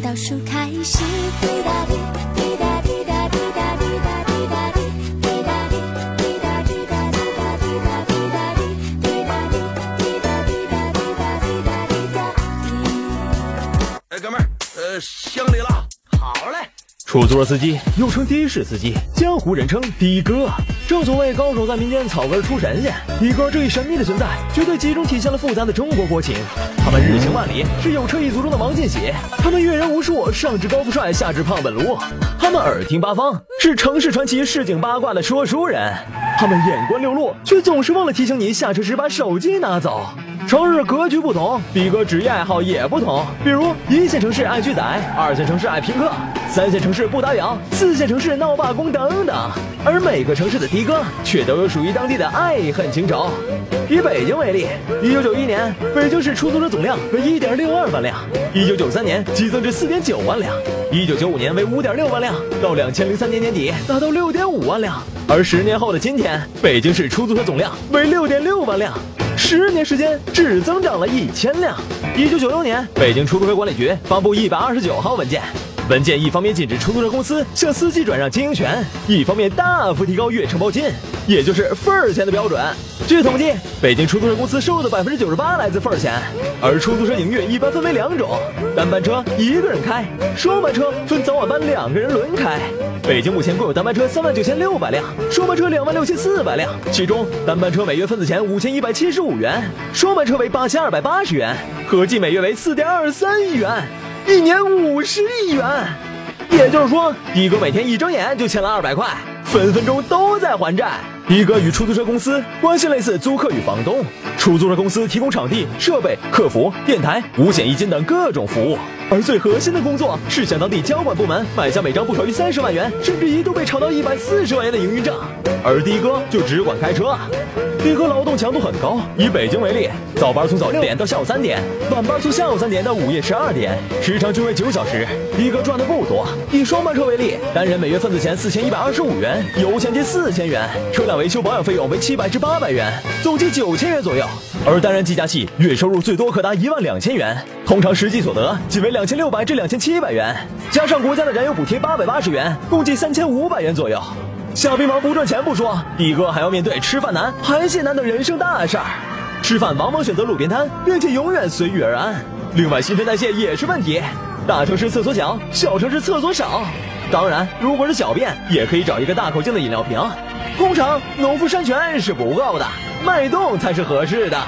倒数开始，滴答滴，滴答滴答滴答滴答滴答滴，滴答滴，滴答滴答滴答滴答滴答滴，滴答滴，滴答滴答滴答滴答滴答滴。哎，哥们儿，呃，乡里了。好嘞。出租车司机又称的士司机，江湖人称的哥。正所谓高手在民间，草根出神仙。的哥这一神秘的存在，绝对集中体现了复杂的中国国情。他们日行万里，是有车一族中的王进喜；他们阅人无数，上至高富帅，下至胖本卢；他们耳听八方，是城市传奇、市井八卦的说书人；他们眼观六路，却总是忘了提醒你下车时把手机拿走。城市格局不同，的哥职业爱好也不同。比如一线城市爱拒载，二线城市爱拼客，三线城市不打烊，四线城市闹罢工等等。而每个城市的的哥却都有属于当地的爱恨情仇。以北京为例，一九九一年，北京市出租车总量为一点六二万辆，一九九三年激增至四点九万辆，一九九五年为五点六万辆，到两千零三年年底达到六点五万辆。而十年后的今天，北京市出租车总量为六点六万辆。十年时间只增长了一千辆。一九九六年，北京出租车管理局发布一百二十九号文件，文件一方面禁止出租车公司向司机转让经营权，一方面大幅提高月承包金，也就是份儿钱的标准。据统计，北京出租车公司收入的百分之九十八来自份儿钱。而出租车营运一般分为两种：单班车一个人开，双班车分早晚班两个人轮开。北京目前共有单班车三万九千六百辆，双班车两万六千四百辆，其中单班车每月份子钱五千一百七十五元，双班车为八千二百八十元，合计每月为四点二三亿元，一年五十亿元。也就是说，的哥每天一睁眼就欠了二百块，分分钟都在还债。的哥与出租车公司关系类似租客与房东，出租车公司提供场地、设备、客服、电台、五险一金等各种服务，而最核心的工作是向当地交管部门买下每张不少于三十万元，甚至一度被炒到一百四十万元的营运证，而的哥就只管开车。的哥劳动强度很高，以北京为例，早班从早六点到下午三点，晚班从下午三点到午夜十二点，时长均为九小时。的哥赚的不多。以双班车为例，单人每月份子钱四千一百二十五元，油钱近四千元，车辆维修保养费用为七百至八百元，总计九千元左右。而单人计价器月收入最多可达一万两千元，通常实际所得仅为两千六百至两千七百元，加上国家的燃油补贴八百八十元，共计三千五百元左右。小兵王不赚钱不说，的哥还要面对吃饭难、排泄难的人生大事儿。吃饭往往选择路边摊，并且永远随遇而安。另外，新陈代谢也是问题。大城市厕所小，小城市厕所少。当然，如果是小便，也可以找一个大口径的饮料瓶。通常，农夫山泉是不够的，脉动才是合适的。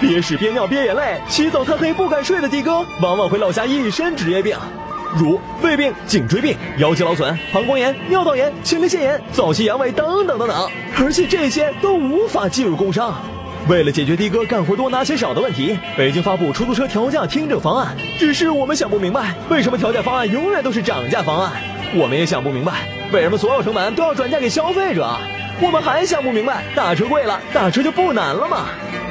憋屎憋尿憋眼泪，起早贪黑不敢睡的的哥，往往会落下一身职业病。如胃病、颈椎病、腰肌劳损、膀胱炎、尿道炎、前列腺炎、早期阳痿等等等等，而且这些都无法计入工伤。为了解决的哥干活多拿钱少的问题，北京发布出租车调价听证方案。只是我们想不明白，为什么调价方案永远都是涨价方案？我们也想不明白，为什么所有成本都要转嫁给消费者？我们还想不明白，打车贵了，打车就不难了吗？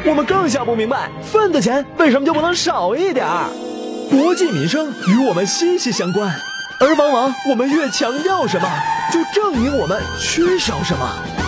我们更想不明白，份子钱为什么就不能少一点儿？国计民生与我们息息相关，而往往我们越强调什么，就证明我们缺少什么。